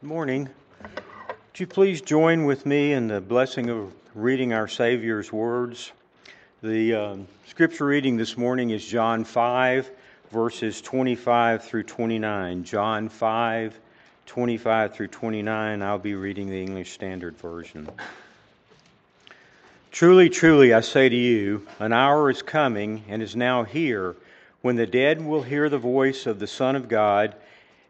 Good morning. Would you please join with me in the blessing of reading our Savior's words? The um, scripture reading this morning is John 5, verses 25 through 29. John 5, 25 through 29. I'll be reading the English Standard Version. Truly, truly, I say to you, an hour is coming and is now here when the dead will hear the voice of the Son of God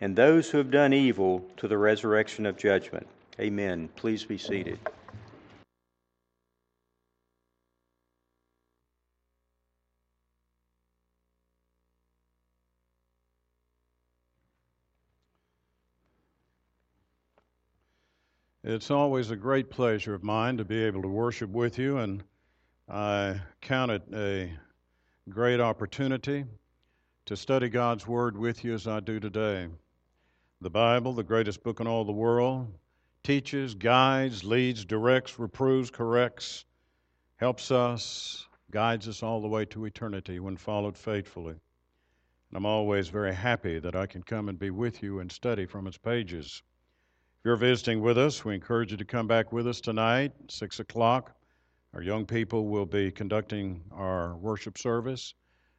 and those who have done evil to the resurrection of judgment. Amen. Please be seated. It's always a great pleasure of mine to be able to worship with you, and I count it a great opportunity to study God's Word with you as I do today. The Bible, the greatest book in all the world, teaches, guides, leads, directs, reproves, corrects, helps us, guides us all the way to eternity when followed faithfully. And I'm always very happy that I can come and be with you and study from its pages. If you're visiting with us, we encourage you to come back with us tonight, 6 o'clock. Our young people will be conducting our worship service.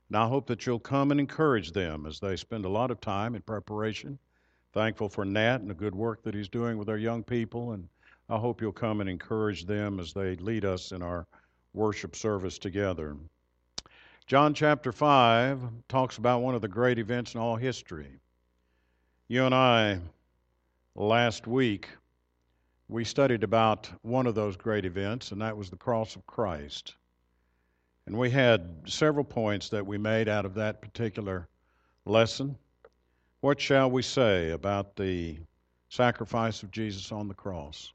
And I hope that you'll come and encourage them as they spend a lot of time in preparation thankful for Nat and the good work that he's doing with our young people, and I hope you'll come and encourage them as they lead us in our worship service together. John chapter 5 talks about one of the great events in all history. You and I, last week, we studied about one of those great events, and that was the cross of Christ. And we had several points that we made out of that particular lesson. What shall we say about the sacrifice of Jesus on the cross?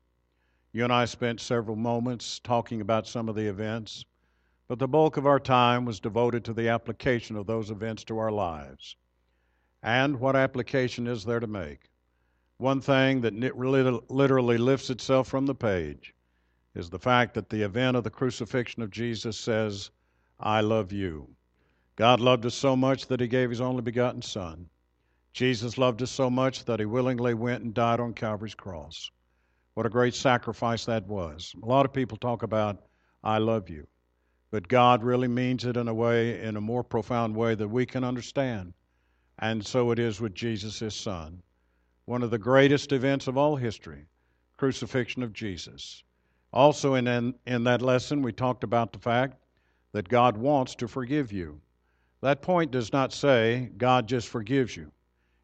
You and I spent several moments talking about some of the events, but the bulk of our time was devoted to the application of those events to our lives. And what application is there to make? One thing that literally lifts itself from the page is the fact that the event of the crucifixion of Jesus says, I love you. God loved us so much that he gave his only begotten Son. Jesus loved us so much that he willingly went and died on Calvary's cross. What a great sacrifice that was. A lot of people talk about, I love you. But God really means it in a way, in a more profound way that we can understand. And so it is with Jesus, his son. One of the greatest events of all history, crucifixion of Jesus. Also, in, in, in that lesson, we talked about the fact that God wants to forgive you. That point does not say God just forgives you.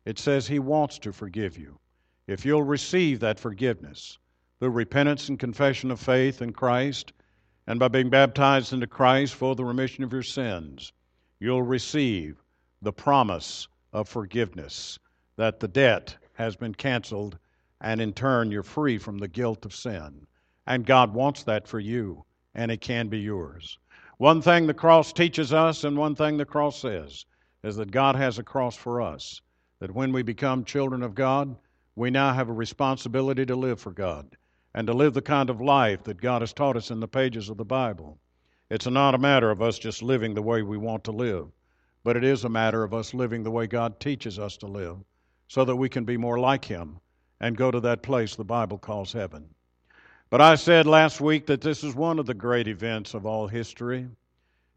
It says He wants to forgive you. If you'll receive that forgiveness through repentance and confession of faith in Christ, and by being baptized into Christ for the remission of your sins, you'll receive the promise of forgiveness that the debt has been canceled, and in turn, you're free from the guilt of sin. And God wants that for you, and it can be yours. One thing the cross teaches us, and one thing the cross says, is that God has a cross for us that when we become children of God, we now have a responsibility to live for God and to live the kind of life that God has taught us in the pages of the Bible. It's not a matter of us just living the way we want to live, but it is a matter of us living the way God teaches us to live so that we can be more like Him and go to that place the Bible calls heaven. But I said last week that this is one of the great events of all history.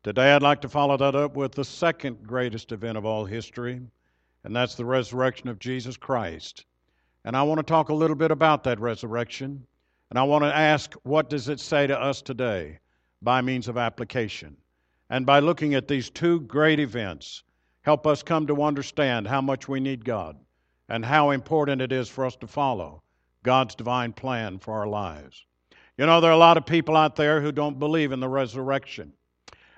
Today I'd like to follow that up with the second greatest event of all history, and that's the resurrection of Jesus Christ. And I want to talk a little bit about that resurrection, and I want to ask what does it say to us today by means of application? And by looking at these two great events, help us come to understand how much we need God and how important it is for us to follow God's divine plan for our lives. You know, there are a lot of people out there who don't believe in the resurrection,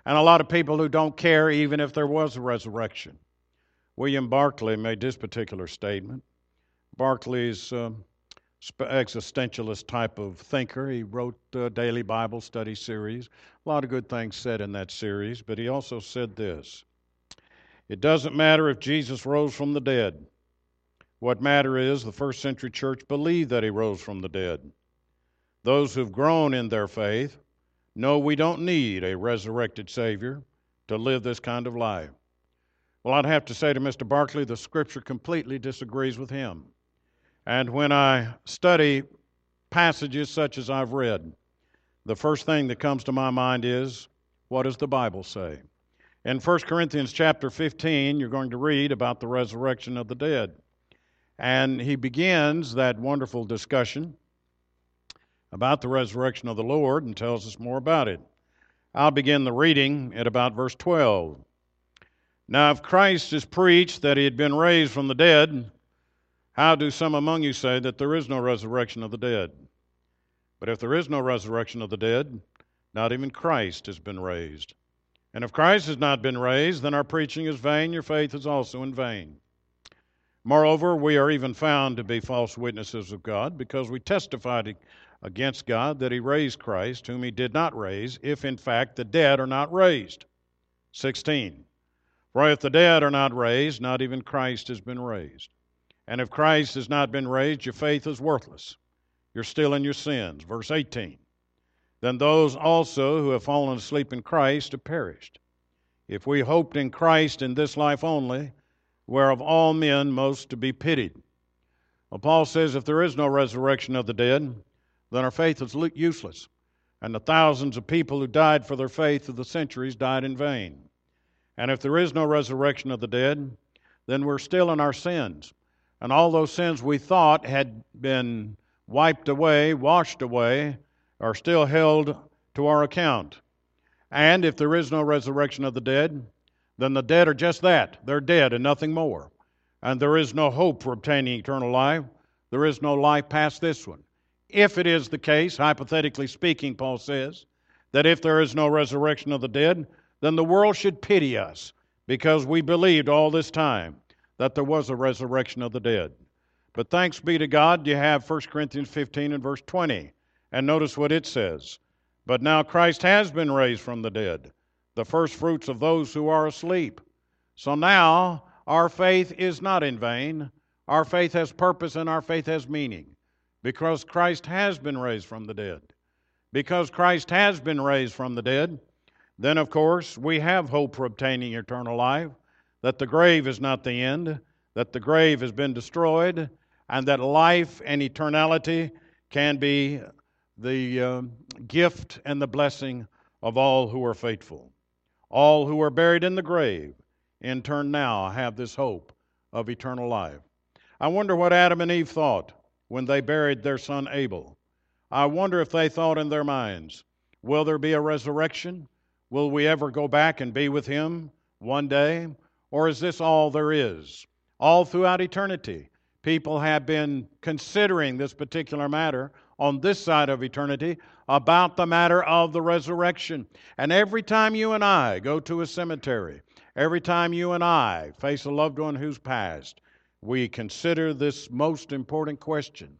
and a lot of people who don't care even if there was a resurrection. William Barclay made this particular statement. Barclay's uh, existentialist type of thinker. He wrote a daily Bible study series. A lot of good things said in that series, but he also said this It doesn't matter if Jesus rose from the dead. What matter is the first century church believed that he rose from the dead. Those who've grown in their faith know we don't need a resurrected Savior to live this kind of life. Well, I'd have to say to Mr. Barclay, the scripture completely disagrees with him. And when I study passages such as I've read, the first thing that comes to my mind is what does the Bible say? In 1 Corinthians chapter 15, you're going to read about the resurrection of the dead. And he begins that wonderful discussion about the resurrection of the Lord and tells us more about it. I'll begin the reading at about verse 12. Now, if Christ is preached that he had been raised from the dead, how do some among you say that there is no resurrection of the dead? But if there is no resurrection of the dead, not even Christ has been raised. And if Christ has not been raised, then our preaching is vain, your faith is also in vain. Moreover, we are even found to be false witnesses of God, because we testified against God that He raised Christ, whom He did not raise, if in fact the dead are not raised. 16. For if the dead are not raised, not even Christ has been raised. And if Christ has not been raised, your faith is worthless. You're still in your sins. Verse 18. Then those also who have fallen asleep in Christ have perished. If we hoped in Christ in this life only, whereof all men most to be pitied. Well, Paul says if there is no resurrection of the dead, then our faith is useless, and the thousands of people who died for their faith through the centuries died in vain. And if there is no resurrection of the dead, then we're still in our sins. And all those sins we thought had been wiped away, washed away, are still held to our account. And if there is no resurrection of the dead, then the dead are just that. They're dead and nothing more. And there is no hope for obtaining eternal life. There is no life past this one. If it is the case, hypothetically speaking, Paul says, that if there is no resurrection of the dead, then the world should pity us because we believed all this time that there was a resurrection of the dead. But thanks be to God, you have 1 Corinthians 15 and verse 20. And notice what it says. But now Christ has been raised from the dead the first fruits of those who are asleep. So now our faith is not in vain. Our faith has purpose and our faith has meaning because Christ has been raised from the dead. Because Christ has been raised from the dead, then of course we have hope for obtaining eternal life, that the grave is not the end, that the grave has been destroyed, and that life and eternality can be the uh, gift and the blessing of all who are faithful. All who are buried in the grave, in turn, now have this hope of eternal life. I wonder what Adam and Eve thought when they buried their son Abel. I wonder if they thought in their minds, will there be a resurrection? Will we ever go back and be with him one day? Or is this all there is? All throughout eternity, people have been considering this particular matter on this side of eternity about the matter of the resurrection. And every time you and I go to a cemetery, every time you and I face a loved one who's passed, we consider this most important question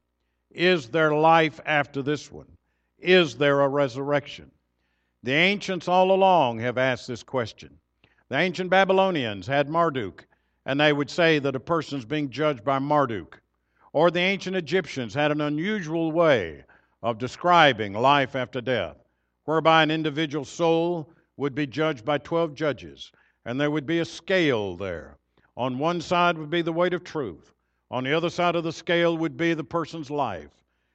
Is there life after this one? Is there a resurrection? The ancients all along have asked this question. The ancient Babylonians had Marduk, and they would say that a person's being judged by Marduk. Or the ancient Egyptians had an unusual way of describing life after death, whereby an individual soul would be judged by 12 judges, and there would be a scale there. On one side would be the weight of truth, on the other side of the scale would be the person's life.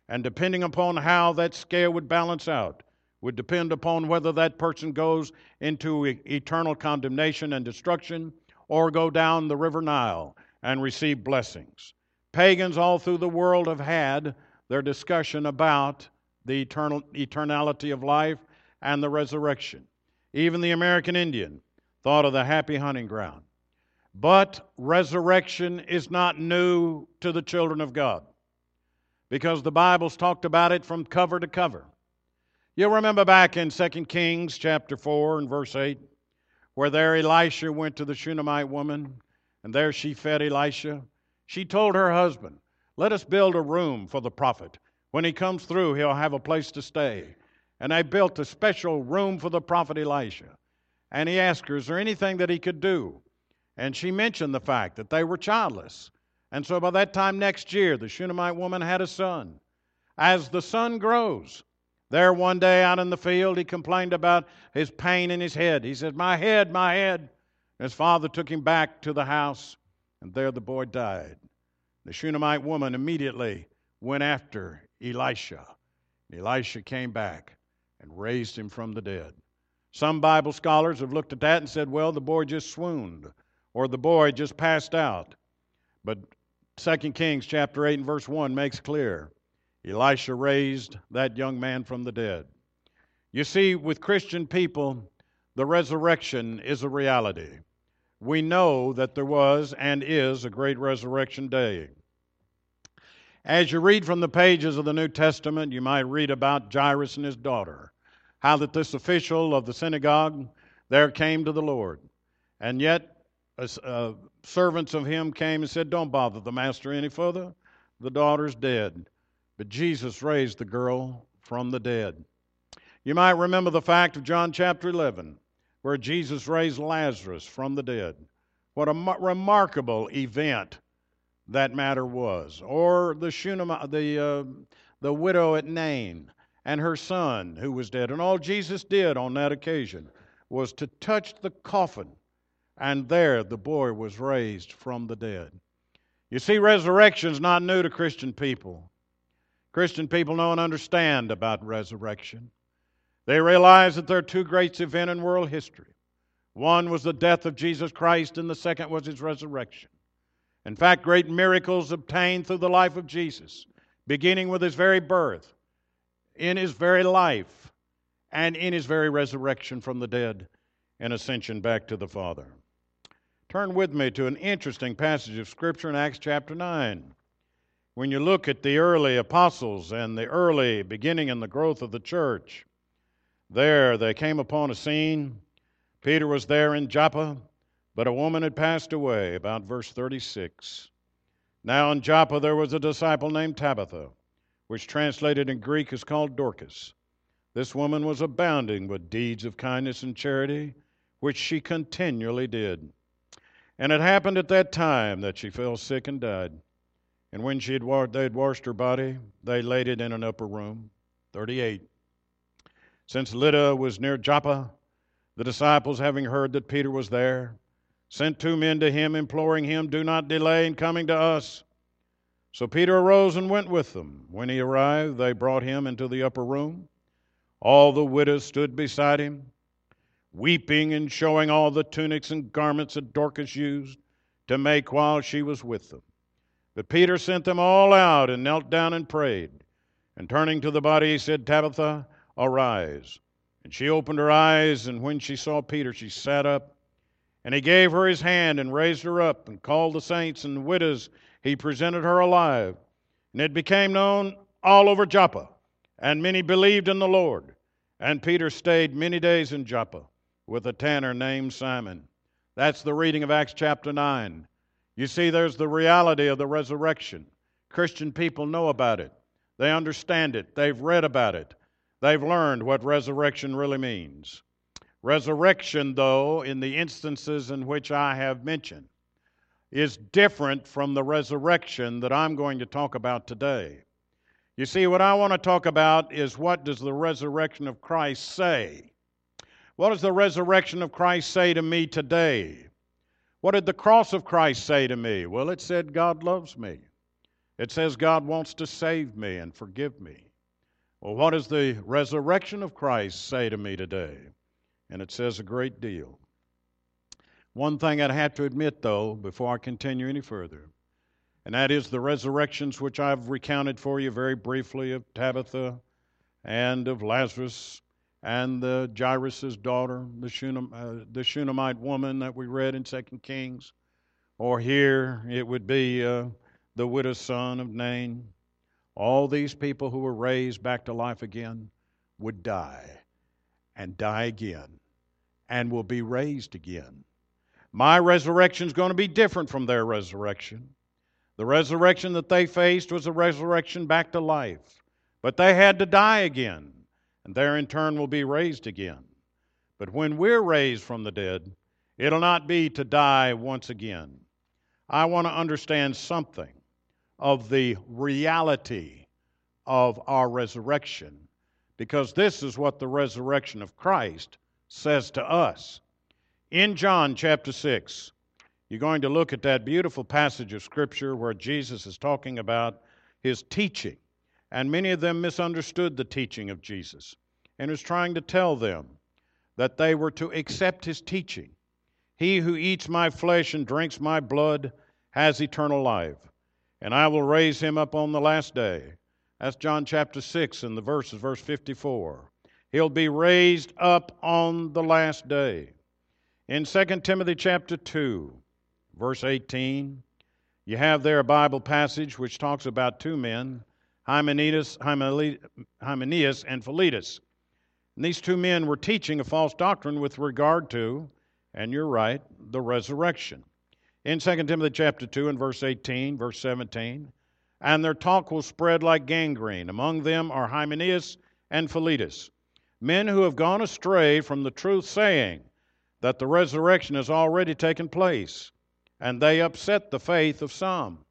And depending upon how that scale would balance out, would depend upon whether that person goes into eternal condemnation and destruction or go down the river Nile and receive blessings. Pagans all through the world have had their discussion about the eternal, eternality of life and the resurrection. Even the American Indian thought of the happy hunting ground. But resurrection is not new to the children of God because the Bible's talked about it from cover to cover. You'll remember back in 2 Kings chapter 4 and verse 8, where there Elisha went to the Shunammite woman, and there she fed Elisha. She told her husband, Let us build a room for the prophet. When he comes through, he'll have a place to stay. And they built a special room for the prophet Elisha. And he asked her, Is there anything that he could do? And she mentioned the fact that they were childless. And so by that time next year, the Shunammite woman had a son. As the son grows, there one day out in the field, he complained about his pain in his head. He said, My head, my head. His father took him back to the house, and there the boy died. The Shunammite woman immediately went after Elisha. Elisha came back and raised him from the dead. Some Bible scholars have looked at that and said, well, the boy just swooned or the boy just passed out. But 2 Kings chapter 8 and verse 1 makes clear Elisha raised that young man from the dead. You see, with Christian people, the resurrection is a reality. We know that there was and is a great resurrection day. As you read from the pages of the New Testament, you might read about Jairus and his daughter, how that this official of the synagogue there came to the Lord. And yet, uh, servants of him came and said, Don't bother the master any further. The daughter's dead. But Jesus raised the girl from the dead. You might remember the fact of John chapter 11, where Jesus raised Lazarus from the dead. What a remarkable event that matter was. Or the the, uh, the widow at Nain and her son who was dead. And all Jesus did on that occasion was to touch the coffin, and there the boy was raised from the dead. You see, resurrection is not new to Christian people. Christian people know and understand about resurrection. They realize that there are two great events in world history. One was the death of Jesus Christ, and the second was his resurrection. In fact, great miracles obtained through the life of Jesus, beginning with his very birth, in his very life, and in his very resurrection from the dead and ascension back to the Father. Turn with me to an interesting passage of Scripture in Acts chapter 9. When you look at the early apostles and the early beginning and the growth of the church, there they came upon a scene. Peter was there in Joppa. But a woman had passed away, about verse 36. Now in Joppa there was a disciple named Tabitha, which translated in Greek is called Dorcas. This woman was abounding with deeds of kindness and charity, which she continually did. And it happened at that time that she fell sick and died. And when she had wa- they had washed her body, they laid it in an upper room. 38. Since Lydda was near Joppa, the disciples, having heard that Peter was there, sent two men to him, imploring him, Do not delay in coming to us. So Peter arose and went with them. When he arrived, they brought him into the upper room. All the widows stood beside him, weeping and showing all the tunics and garments that Dorcas used to make while she was with them. But Peter sent them all out and knelt down and prayed. And turning to the body, he said, Tabitha, arise. And she opened her eyes, and when she saw Peter, she sat up. And he gave her his hand and raised her up and called the saints and the widows. He presented her alive. And it became known all over Joppa, and many believed in the Lord. And Peter stayed many days in Joppa with a tanner named Simon. That's the reading of Acts chapter 9. You see, there's the reality of the resurrection. Christian people know about it, they understand it, they've read about it, they've learned what resurrection really means. Resurrection, though, in the instances in which I have mentioned, is different from the resurrection that I'm going to talk about today. You see, what I want to talk about is what does the resurrection of Christ say? What does the resurrection of Christ say to me today? What did the cross of Christ say to me? Well, it said God loves me. It says God wants to save me and forgive me. Well, what does the resurrection of Christ say to me today? and it says a great deal. One thing I'd have to admit, though, before I continue any further, and that is the resurrections which I've recounted for you very briefly of Tabitha and of Lazarus and the Jairus' daughter, the, Shunam, uh, the Shunammite woman that we read in Second Kings, or here it would be uh, the widow's son of Nain. All these people who were raised back to life again would die and die again and will be raised again. My resurrection is going to be different from their resurrection. The resurrection that they faced was a resurrection back to life. But they had to die again, and there in turn will be raised again. But when we're raised from the dead, it'll not be to die once again. I want to understand something of the reality of our resurrection because this is what the resurrection of Christ says to us. In John chapter 6, you're going to look at that beautiful passage of Scripture where Jesus is talking about his teaching. And many of them misunderstood the teaching of Jesus and was trying to tell them that they were to accept his teaching. He who eats my flesh and drinks my blood has eternal life, and I will raise him up on the last day. That's John chapter 6 and the verses, verse 54. He'll be raised up on the last day. In 2 Timothy chapter 2, verse 18, you have there a Bible passage which talks about two men, Hymenaeus, Hymenaeus and Philetus. And these two men were teaching a false doctrine with regard to, and you're right, the resurrection. In 2 Timothy chapter 2 and verse 18, verse 17, and their talk will spread like gangrene. Among them are Hymenaeus and Philetus, men who have gone astray from the truth, saying that the resurrection has already taken place, and they upset the faith of some.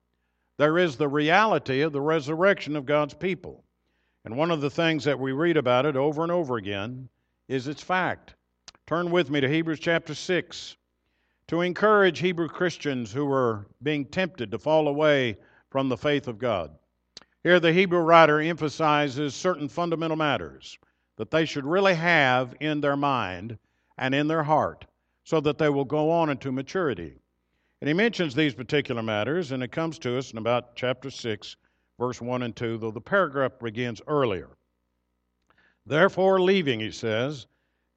There is the reality of the resurrection of God's people. And one of the things that we read about it over and over again is its fact. Turn with me to Hebrews chapter 6 to encourage Hebrew Christians who were being tempted to fall away from the faith of God. Here, the Hebrew writer emphasizes certain fundamental matters that they should really have in their mind and in their heart so that they will go on into maturity. And he mentions these particular matters, and it comes to us in about chapter 6, verse 1 and 2, though the paragraph begins earlier. Therefore, leaving, he says,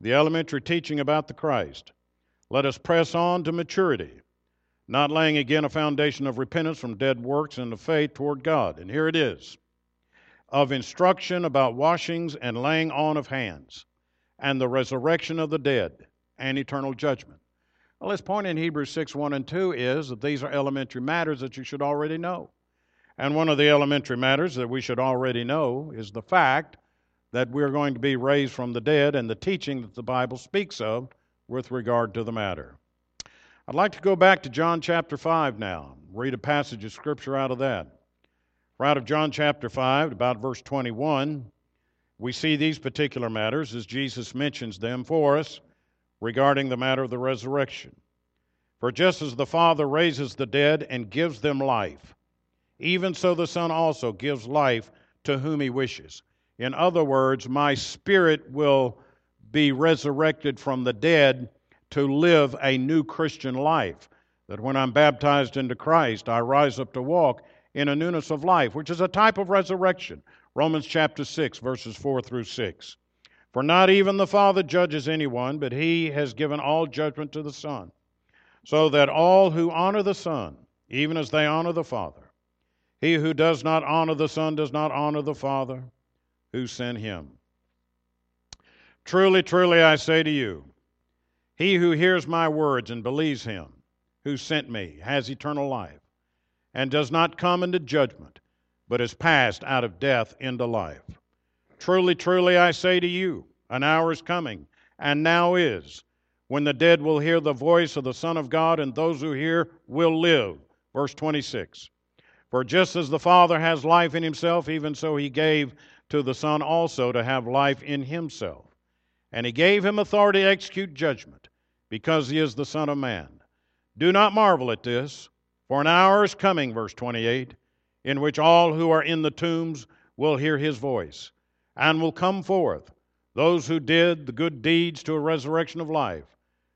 the elementary teaching about the Christ, let us press on to maturity, not laying again a foundation of repentance from dead works and of faith toward God. And here it is of instruction about washings and laying on of hands, and the resurrection of the dead, and eternal judgment. Well, this point in Hebrews 6 1 and 2 is that these are elementary matters that you should already know. And one of the elementary matters that we should already know is the fact that we're going to be raised from the dead and the teaching that the Bible speaks of with regard to the matter. I'd like to go back to John chapter 5 now, read a passage of Scripture out of that. For out of John chapter 5, about verse 21, we see these particular matters as Jesus mentions them for us regarding the matter of the resurrection. For just as the Father raises the dead and gives them life, even so the Son also gives life to whom he wishes. In other words, my spirit will be resurrected from the dead to live a new Christian life. That when I'm baptized into Christ, I rise up to walk in a newness of life, which is a type of resurrection. Romans chapter 6, verses 4 through 6. For not even the Father judges anyone, but he has given all judgment to the Son, so that all who honor the Son, even as they honor the Father, he who does not honor the Son does not honor the Father who sent him. Truly, truly, I say to you, he who hears my words and believes him who sent me has eternal life, and does not come into judgment, but is passed out of death into life. Truly, truly, I say to you, an hour is coming, and now is, when the dead will hear the voice of the Son of God, and those who hear will live. Verse 26. For just as the Father has life in himself, even so he gave to the Son also to have life in himself. And he gave him authority to execute judgment, because he is the Son of Man. Do not marvel at this, for an hour is coming, verse 28, in which all who are in the tombs will hear his voice, and will come forth, those who did the good deeds to a resurrection of life,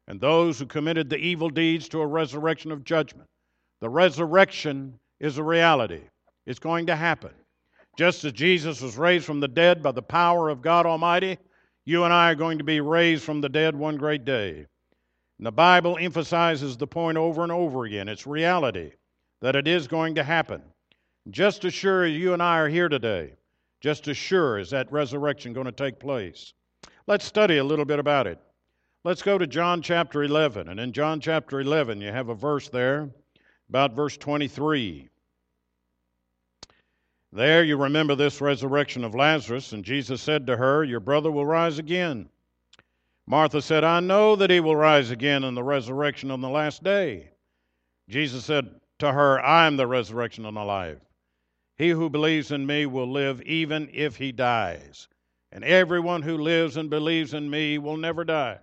and those who committed the evil deeds to a resurrection of judgment. The resurrection is a reality. It's going to happen. Just as Jesus was raised from the dead by the power of God Almighty, you and I are going to be raised from the dead one great day. And the Bible emphasizes the point over and over again. It's reality that it is going to happen. Just as sure as you and I are here today, just as sure is that resurrection going to take place. Let's study a little bit about it. Let's go to John chapter 11. And in John chapter 11, you have a verse there about verse 23. There you remember this resurrection of Lazarus, and Jesus said to her, Your brother will rise again. Martha said, I know that he will rise again in the resurrection on the last day. Jesus said to her, I am the resurrection and the life. He who believes in me will live even if he dies. And everyone who lives and believes in me will never die.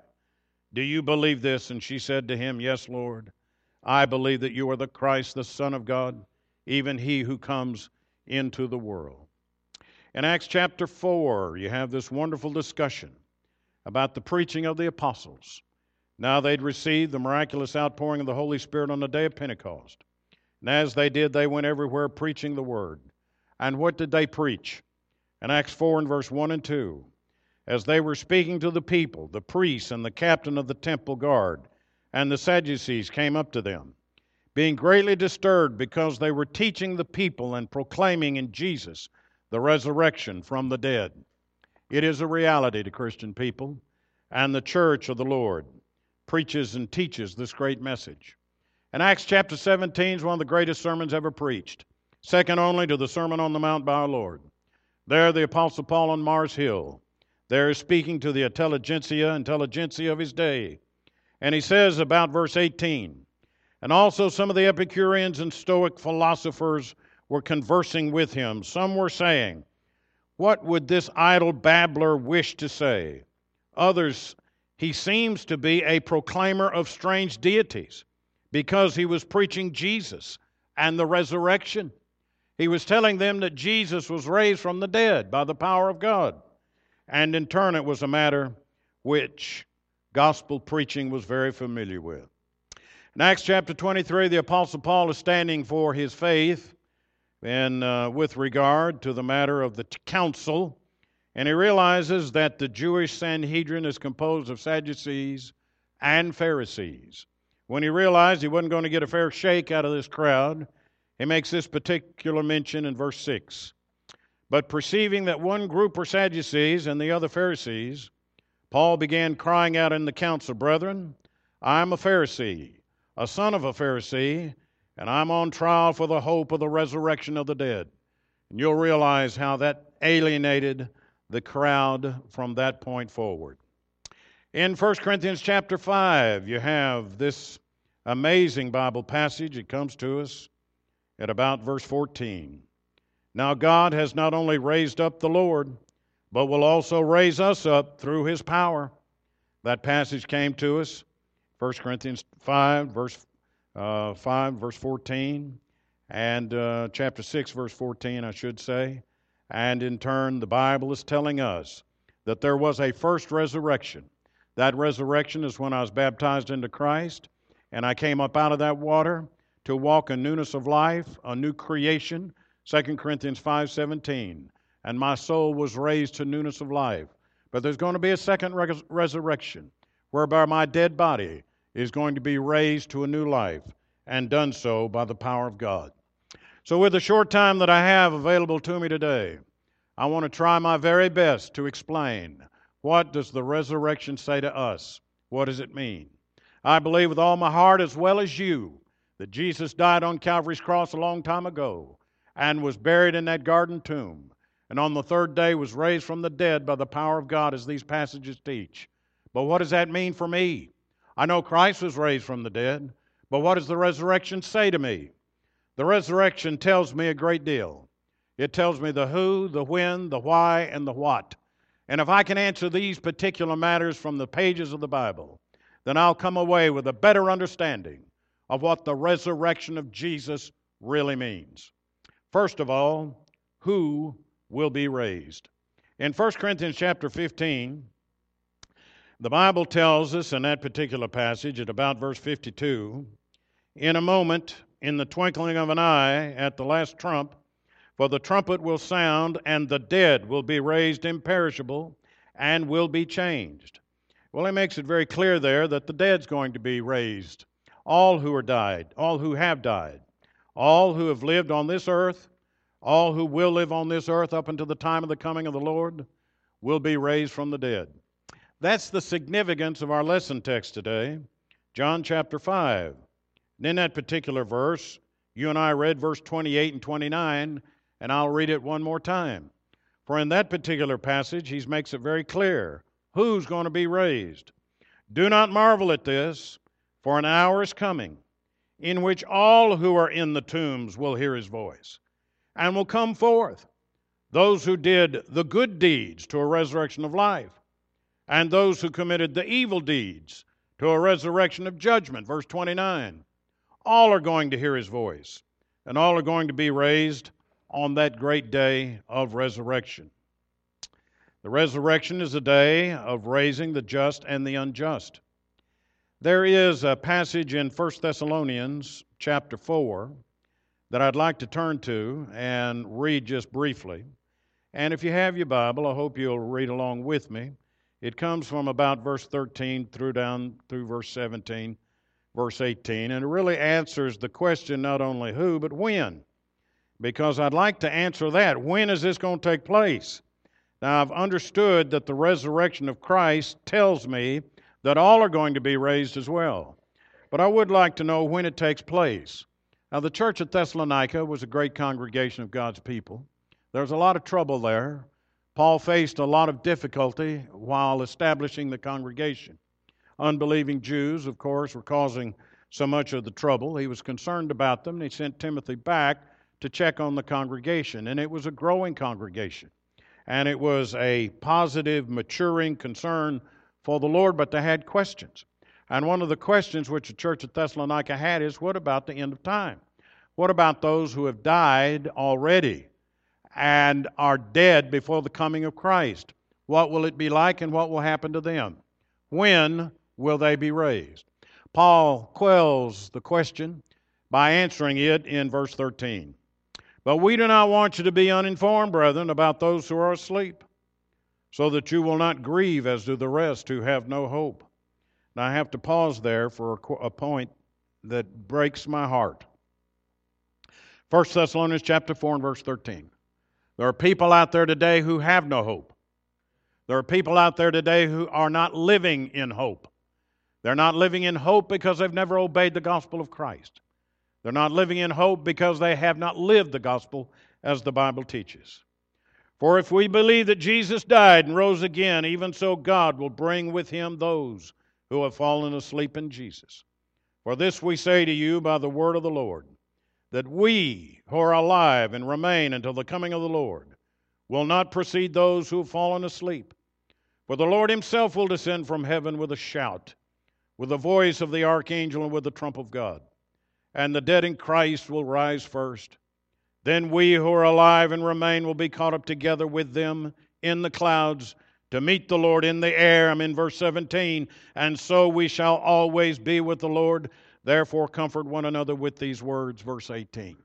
Do you believe this? And she said to him, Yes, Lord. I believe that you are the Christ, the Son of God, even he who comes into the world. In Acts chapter 4, you have this wonderful discussion about the preaching of the apostles. Now they'd received the miraculous outpouring of the Holy Spirit on the day of Pentecost. And as they did, they went everywhere preaching the word. And what did they preach? In Acts 4 and verse 1 and 2, as they were speaking to the people, the priests and the captain of the temple guard and the Sadducees came up to them, being greatly disturbed because they were teaching the people and proclaiming in Jesus the resurrection from the dead. It is a reality to Christian people, and the church of the Lord preaches and teaches this great message. And Acts chapter 17 is one of the greatest sermons ever preached, second only to the Sermon on the Mount by our Lord. There, the Apostle Paul on Mars Hill, there is speaking to the intelligentsia, intelligentsia of his day. And he says about verse 18, and also some of the Epicureans and Stoic philosophers were conversing with him. Some were saying, What would this idle babbler wish to say? Others, he seems to be a proclaimer of strange deities because he was preaching Jesus and the resurrection. He was telling them that Jesus was raised from the dead by the power of God. And in turn, it was a matter which gospel preaching was very familiar with. In Acts chapter 23, the Apostle Paul is standing for his faith and uh, with regard to the matter of the council, and he realizes that the Jewish Sanhedrin is composed of Sadducees and Pharisees. When he realized he wasn't going to get a fair shake out of this crowd, he makes this particular mention in verse 6. But perceiving that one group were Sadducees and the other Pharisees, Paul began crying out in the council, Brethren, I am a Pharisee, a son of a Pharisee, and I'm on trial for the hope of the resurrection of the dead. And you'll realize how that alienated the crowd from that point forward. In 1 Corinthians chapter 5, you have this amazing Bible passage. It comes to us at about verse 14. Now, God has not only raised up the Lord, but will also raise us up through his power. That passage came to us, 1 Corinthians 5, verse uh, 5, verse 14, and uh, chapter 6, verse 14, I should say. And in turn, the Bible is telling us that there was a first resurrection. That resurrection is when I was baptized into Christ, and I came up out of that water to walk in newness of life, a new creation, 2 Corinthians 5:17. And my soul was raised to newness of life. But there's going to be a second res- resurrection whereby my dead body is going to be raised to a new life and done so by the power of God. So with the short time that I have available to me today, I want to try my very best to explain what does the resurrection say to us? What does it mean? I believe with all my heart as well as you that Jesus died on Calvary's cross a long time ago and was buried in that garden tomb, and on the third day was raised from the dead by the power of God, as these passages teach. But what does that mean for me? I know Christ was raised from the dead, but what does the resurrection say to me? The resurrection tells me a great deal. It tells me the who, the when, the why, and the what. And if I can answer these particular matters from the pages of the Bible, then I'll come away with a better understanding of what the resurrection of Jesus really means. First of all, who will be raised? In 1 Corinthians chapter 15, the Bible tells us in that particular passage at about verse 52 In a moment, in the twinkling of an eye, at the last trump, for the trumpet will sound, and the dead will be raised imperishable and will be changed. Well, he makes it very clear there that the dead's going to be raised. All who are died, all who have died. All who have lived on this earth, all who will live on this earth up until the time of the coming of the Lord, will be raised from the dead. That's the significance of our lesson text today, John chapter 5. And in that particular verse, you and I read verse 28 and 29, And I'll read it one more time. For in that particular passage, he makes it very clear who's going to be raised. Do not marvel at this, for an hour is coming in which all who are in the tombs will hear his voice and will come forth. Those who did the good deeds to a resurrection of life, and those who committed the evil deeds to a resurrection of judgment. Verse 29. All are going to hear his voice, and all are going to be raised on that great day of resurrection. The resurrection is a day of raising the just and the unjust. There is a passage in 1 Thessalonians chapter 4 that I'd like to turn to and read just briefly. And if you have your Bible, I hope you'll read along with me. It comes from about verse 13 through down through verse 17, verse 18, and it really answers the question not only who, but when. Because I'd like to answer that. When is this going to take place? Now, I've understood that the resurrection of Christ tells me that all are going to be raised as well. But I would like to know when it takes place. Now, the church at Thessalonica was a great congregation of God's people. There was a lot of trouble there. Paul faced a lot of difficulty while establishing the congregation. Unbelieving Jews, of course, were causing so much of the trouble. He was concerned about them, and he sent Timothy back to check on the congregation. And it was a growing congregation. And it was a positive, maturing concern for the Lord, but they had questions. And one of the questions which the church at Thessalonica had is what about the end of time? What about those who have died already? and are dead before the coming of Christ. What will it be like and what will happen to them? When will they be raised? Paul quells the question by answering it in verse 13. But we do not want you to be uninformed, brethren, about those who are asleep, so that you will not grieve as do the rest who have no hope. Now I have to pause there for a, point that breaks my heart. 1 Thessalonians chapter 4 and verse 13. There are people out there today who have no hope. There are people out there today who are not living in hope. They're not living in hope because they've never obeyed the gospel of Christ. They're not living in hope because they have not lived the gospel as the Bible teaches. For if we believe that Jesus died and rose again, even so God will bring with him those who have fallen asleep in Jesus. For this we say to you by the word of the Lord that we who are alive and remain until the coming of the Lord will not precede those who have fallen asleep. For the Lord himself will descend from heaven with a shout, with the voice of the archangel, and with the trump of God. And the dead in Christ will rise first. Then we who are alive and remain will be caught up together with them in the clouds to meet the Lord in the air. I'm in verse 17. And so we shall always be with the Lord. Therefore, comfort one another with these words, verse 18.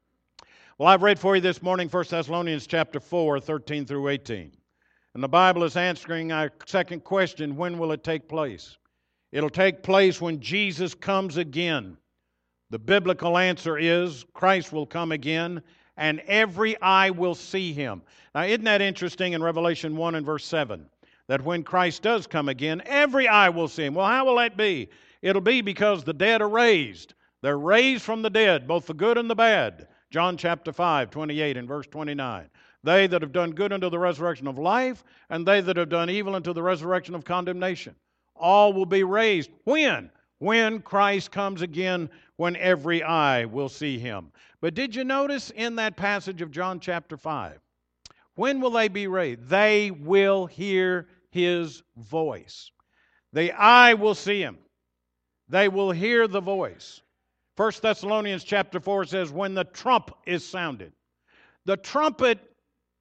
Well, I've read for you this morning 1 Thessalonians chapter 4, 13 through 18. And the Bible is answering our second question when will it take place? It'll take place when Jesus comes again. The biblical answer is Christ will come again and every eye will see him. Now, isn't that interesting in Revelation 1 and verse 7? That when Christ does come again, every eye will see him. Well, how will that be? It'll be because the dead are raised. They're raised from the dead, both the good and the bad. John chapter 5, 28 and verse 29. They that have done good unto the resurrection of life, and they that have done evil unto the resurrection of condemnation. All will be raised. When? When Christ comes again, when every eye will see him. But did you notice in that passage of John chapter 5? When will they be raised? They will hear his voice. The eye will see him they will hear the voice. 1 Thessalonians chapter 4 says, When the trump is sounded. The trumpet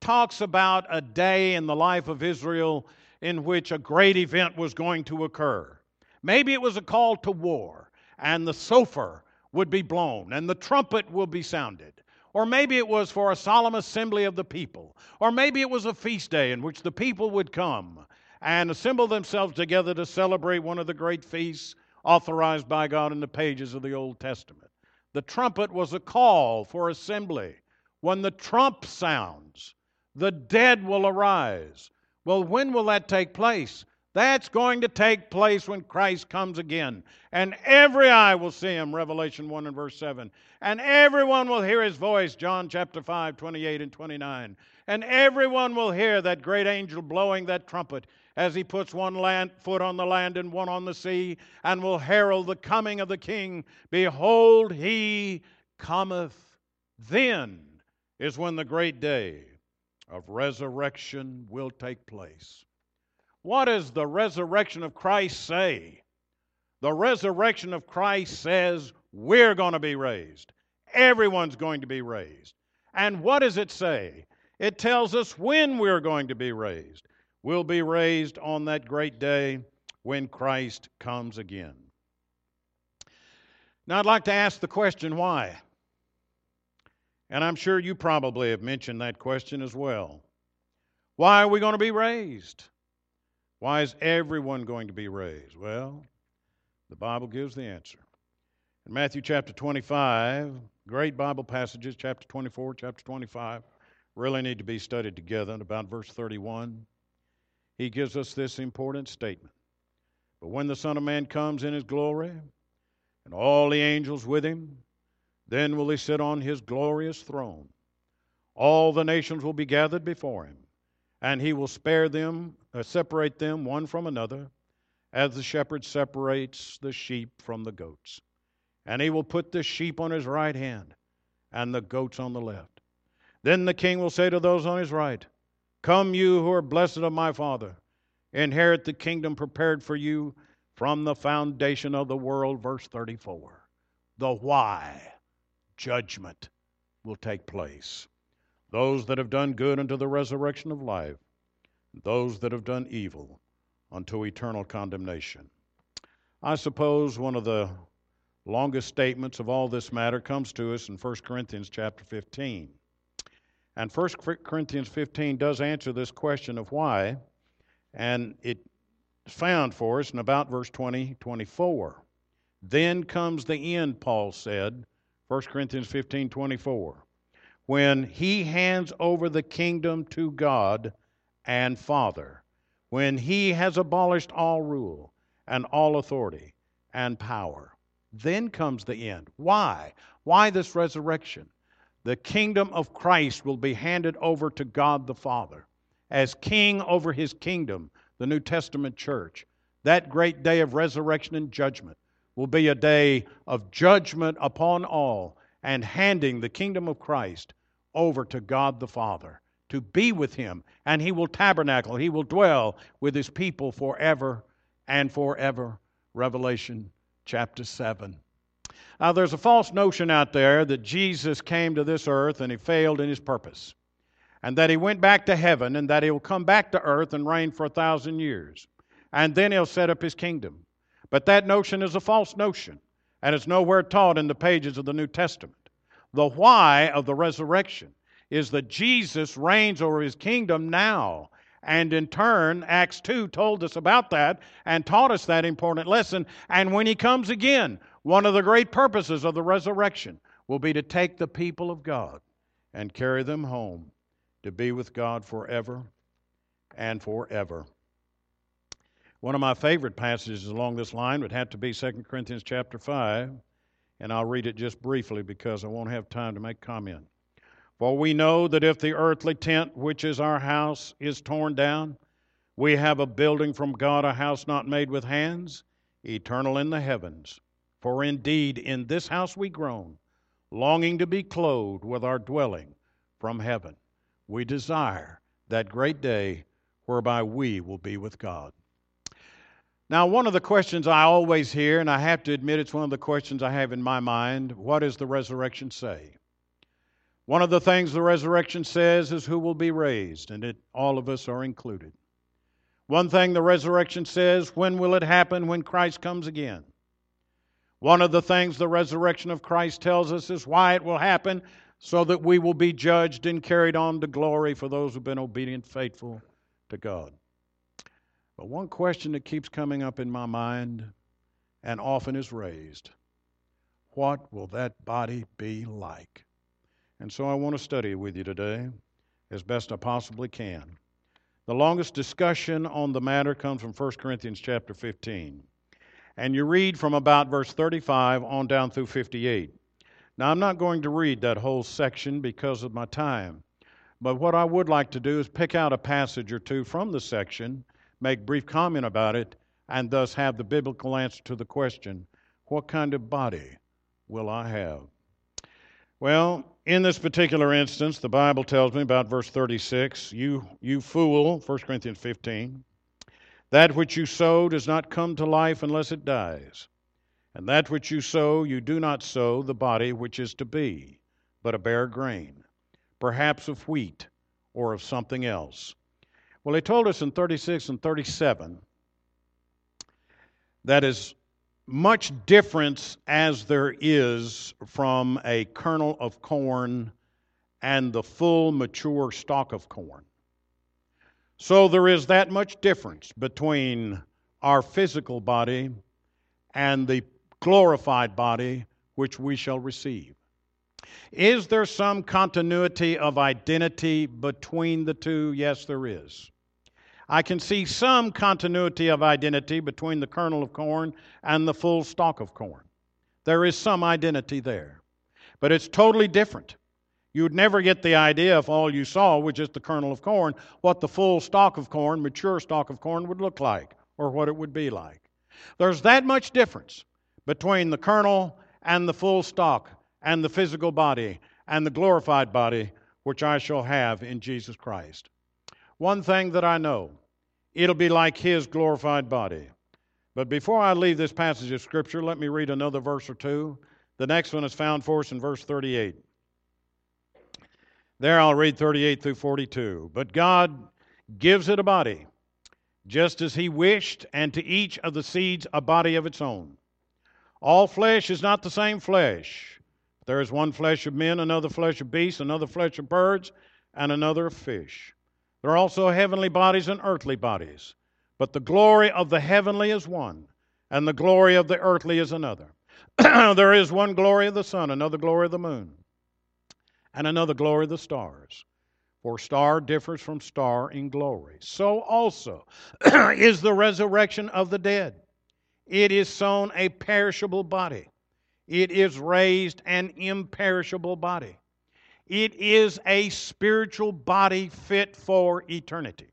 talks about a day in the life of Israel in which a great event was going to occur. Maybe it was a call to war, and the shofar would be blown, and the trumpet will be sounded. Or maybe it was for a solemn assembly of the people. Or maybe it was a feast day in which the people would come and assemble themselves together to celebrate one of the great feasts authorized by God in the pages of the Old Testament. The trumpet was a call for assembly. When the trump sounds, the dead will arise. Well, when will that take place? That's going to take place when Christ comes again. And every eye will see him, Revelation 1 and verse 7. And everyone will hear his voice, John chapter 5, 28 and 29. And everyone will hear that great angel blowing that trumpet as he puts one land, foot on the land and one on the sea, and will herald the coming of the King. Behold, he cometh. Then is when the great day of resurrection will take place. What does the resurrection of Christ say? The resurrection of Christ says we're going to be raised. Everyone's going to be raised. And what does it say? It tells us when we're going to be raised. We'll be raised on that great day when Christ comes again. Now, I'd like to ask the question why? And I'm sure you probably have mentioned that question as well. Why are we going to be raised? Why is everyone going to be raised? Well, the Bible gives the answer. In Matthew chapter 25, great Bible passages, chapter 24, chapter 25, really need to be studied together. And about verse 31, he gives us this important statement. But when the Son of Man comes in his glory, and all the angels with him, then will he sit on his glorious throne. All the nations will be gathered before him, and he will spare them, uh, separate them one from another, as the shepherd separates the sheep from the goats. And he will put the sheep on his right hand, and the goats on the left. Then the king will say to those on his right, Come, you who are blessed of my Father, inherit the kingdom prepared for you from the foundation of the world. Verse 34. The why judgment will take place. Those that have done good unto the resurrection of life, those that have done evil unto eternal condemnation. I suppose one of the longest statements of all this matter comes to us in 1 Corinthians chapter 15. And 1 Corinthians 15 does answer this question of why, and it's found for us in about verse 20, 24. Then comes the end, Paul said, 1 Corinthians 15 24. When he hands over the kingdom to God and Father, when he has abolished all rule and all authority and power, then comes the end. Why? Why this resurrection? The kingdom of Christ will be handed over to God the Father as king over his kingdom, the New Testament church. That great day of resurrection and judgment will be a day of judgment upon all and handing the kingdom of Christ over to God the Father to be with Him. And He will tabernacle, He will dwell with His people forever and forever. Revelation chapter 7. Now, there's a false notion out there that Jesus came to this earth and He failed in His purpose, and that He went back to heaven and that He will come back to earth and reign for a thousand years. And then He'll set up His kingdom. But that notion is a false notion, and it's nowhere taught in the pages of the New Testament. The why of the resurrection is that Jesus reigns over his kingdom now. And in turn, Acts 2 told us about that and taught us that important lesson. And when he comes again, one of the great purposes of the resurrection will be to take the people of God and carry them home to be with God forever and forever. One of my favorite passages along this line would have to be 2 Corinthians chapter 5, and I'll read it just briefly because I won't have time to make comment. For we know that if the earthly tent, which is our house, is torn down, we have a building from God, a house not made with hands, eternal in the heavens. For indeed in this house we groan, longing to be clothed with our dwelling from heaven. We desire that great day whereby we will be with God. Now, one of the questions I always hear, and I have to admit it's one of the questions I have in my mind what does the resurrection say? One of the things the resurrection says is who will be raised, and it, all of us are included. One thing the resurrection says when will it happen? When Christ comes again. One of the things the resurrection of Christ tells us is why it will happen, so that we will be judged and carried on to glory for those who've been obedient, faithful to God. But one question that keeps coming up in my mind and often is raised what will that body be like? And so I want to study with you today as best I possibly can. The longest discussion on the matter comes from 1 Corinthians chapter 15. And you read from about verse 35 on down through 58. Now, I'm not going to read that whole section because of my time. But what I would like to do is pick out a passage or two from the section, make brief comment about it, and thus have the biblical answer to the question what kind of body will I have? Well, in this particular instance, the Bible tells me about verse 36 you, you fool, 1 Corinthians 15, that which you sow does not come to life unless it dies. And that which you sow, you do not sow the body which is to be, but a bare grain perhaps of wheat or of something else. Well, he told us in 36 and 37 that as much difference as there is from a kernel of corn and the full mature stalk of corn. So there is that much difference between our physical body and the glorified body which we shall receive. Is there some continuity of identity between the two? Yes, there is. I can see some continuity of identity between the kernel of corn and the full stalk of corn. There is some identity there. But it's totally different. You would never get the idea if all you saw was just the kernel of corn, what the full stalk of corn, mature stalk of corn, would look like or what it would be like. There's that much difference between the kernel and the full stalk and the physical body and the glorified body which I shall have in Jesus Christ. One thing that I know, it'll be like his glorified body. But before I leave this passage of Scripture, let me read another verse or two. The next one is found for us in verse 38. There I'll read 38 through 42. But God gives it a body, just as He wished, and to each of the seeds a body of its own. All flesh is not the same flesh there is one flesh of men, another flesh of beasts, another flesh of birds, and another of fish. There are also heavenly bodies and earthly bodies. But the glory of the heavenly is one, and the glory of the earthly is another. there is one glory of the sun, another glory of the moon, and another glory of the stars. For star differs from star in glory. So also is the resurrection of the dead. It is sown a perishable body it is raised an imperishable body. It is a spiritual body fit for eternity.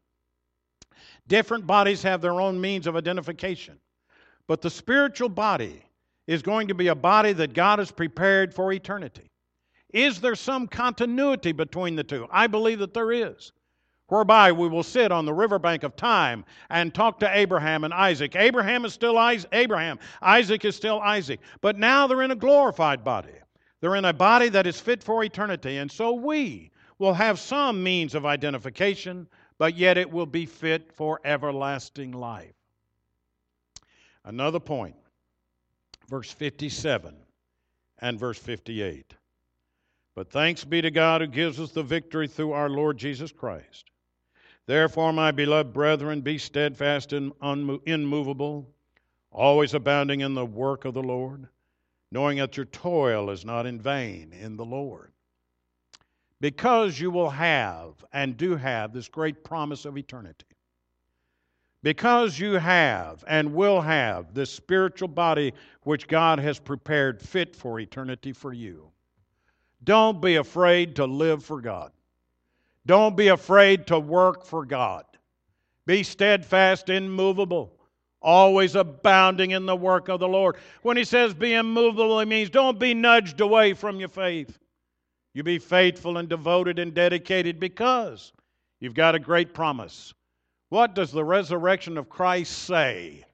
Different bodies have their own means of identification, but the spiritual body is going to be a body that God has prepared for eternity. Is there some continuity between the two? I believe that there is whereby we will sit on the riverbank of time and talk to Abraham and Isaac. Abraham is still Abraham, Isaac is still Isaac, but now they're in a glorified body. They're in a body that is fit for eternity, and so we will have some means of identification, but yet it will be fit for everlasting life. Another point, verse 57 and verse 58. But thanks be to God who gives us the victory through our Lord Jesus Christ. Therefore, my beloved brethren, be steadfast and immovable, always abounding in the work of the Lord, knowing that your toil is not in vain in the Lord. Because you will have and do have this great promise of eternity. Because you have and will have this spiritual body which God has prepared fit for eternity for you. Don't be afraid to live for God. Don't be afraid to work for God. Be steadfast, immovable, always abounding in the work of the Lord. When he says be immovable, he means don't be nudged away from your faith. You be faithful and devoted and dedicated because you've got a great promise. What does the resurrection of Christ say?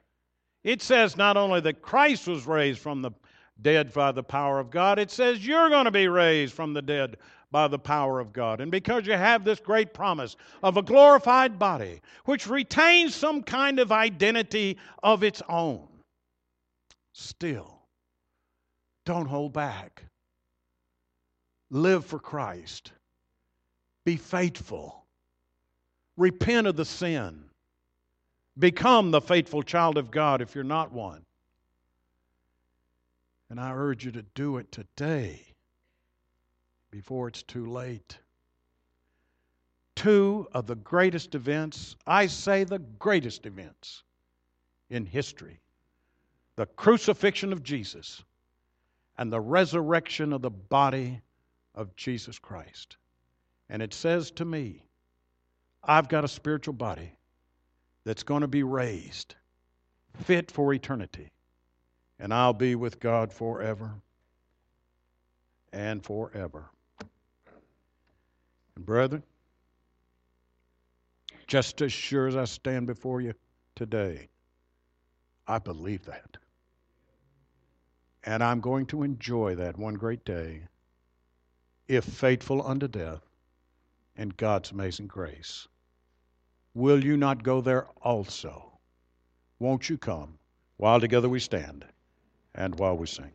It says not only that Christ was raised from the dead by the power of God, it says you're going to be raised from the dead by the power of God. And because you have this great promise of a glorified body, which retains some kind of identity of its own, still, don't hold back. Live for Christ. Be faithful. Repent of the sin. Become the faithful child of God if you're not one. And I urge you to do it today before it's too late. two of the greatest events, I say the greatest events in history the crucifixion of Jesus and the resurrection of the body of Jesus Christ. And it says to me, I've got a spiritual body that's going to be raised, fit for eternity, and I'll be with God forever and forever. And brethren, just as sure as I stand before you today, I believe that. And I'm going to enjoy that one great day, if faithful unto death, in God's amazing grace. Will you not go there also? Won't you come while together we stand and while we sing?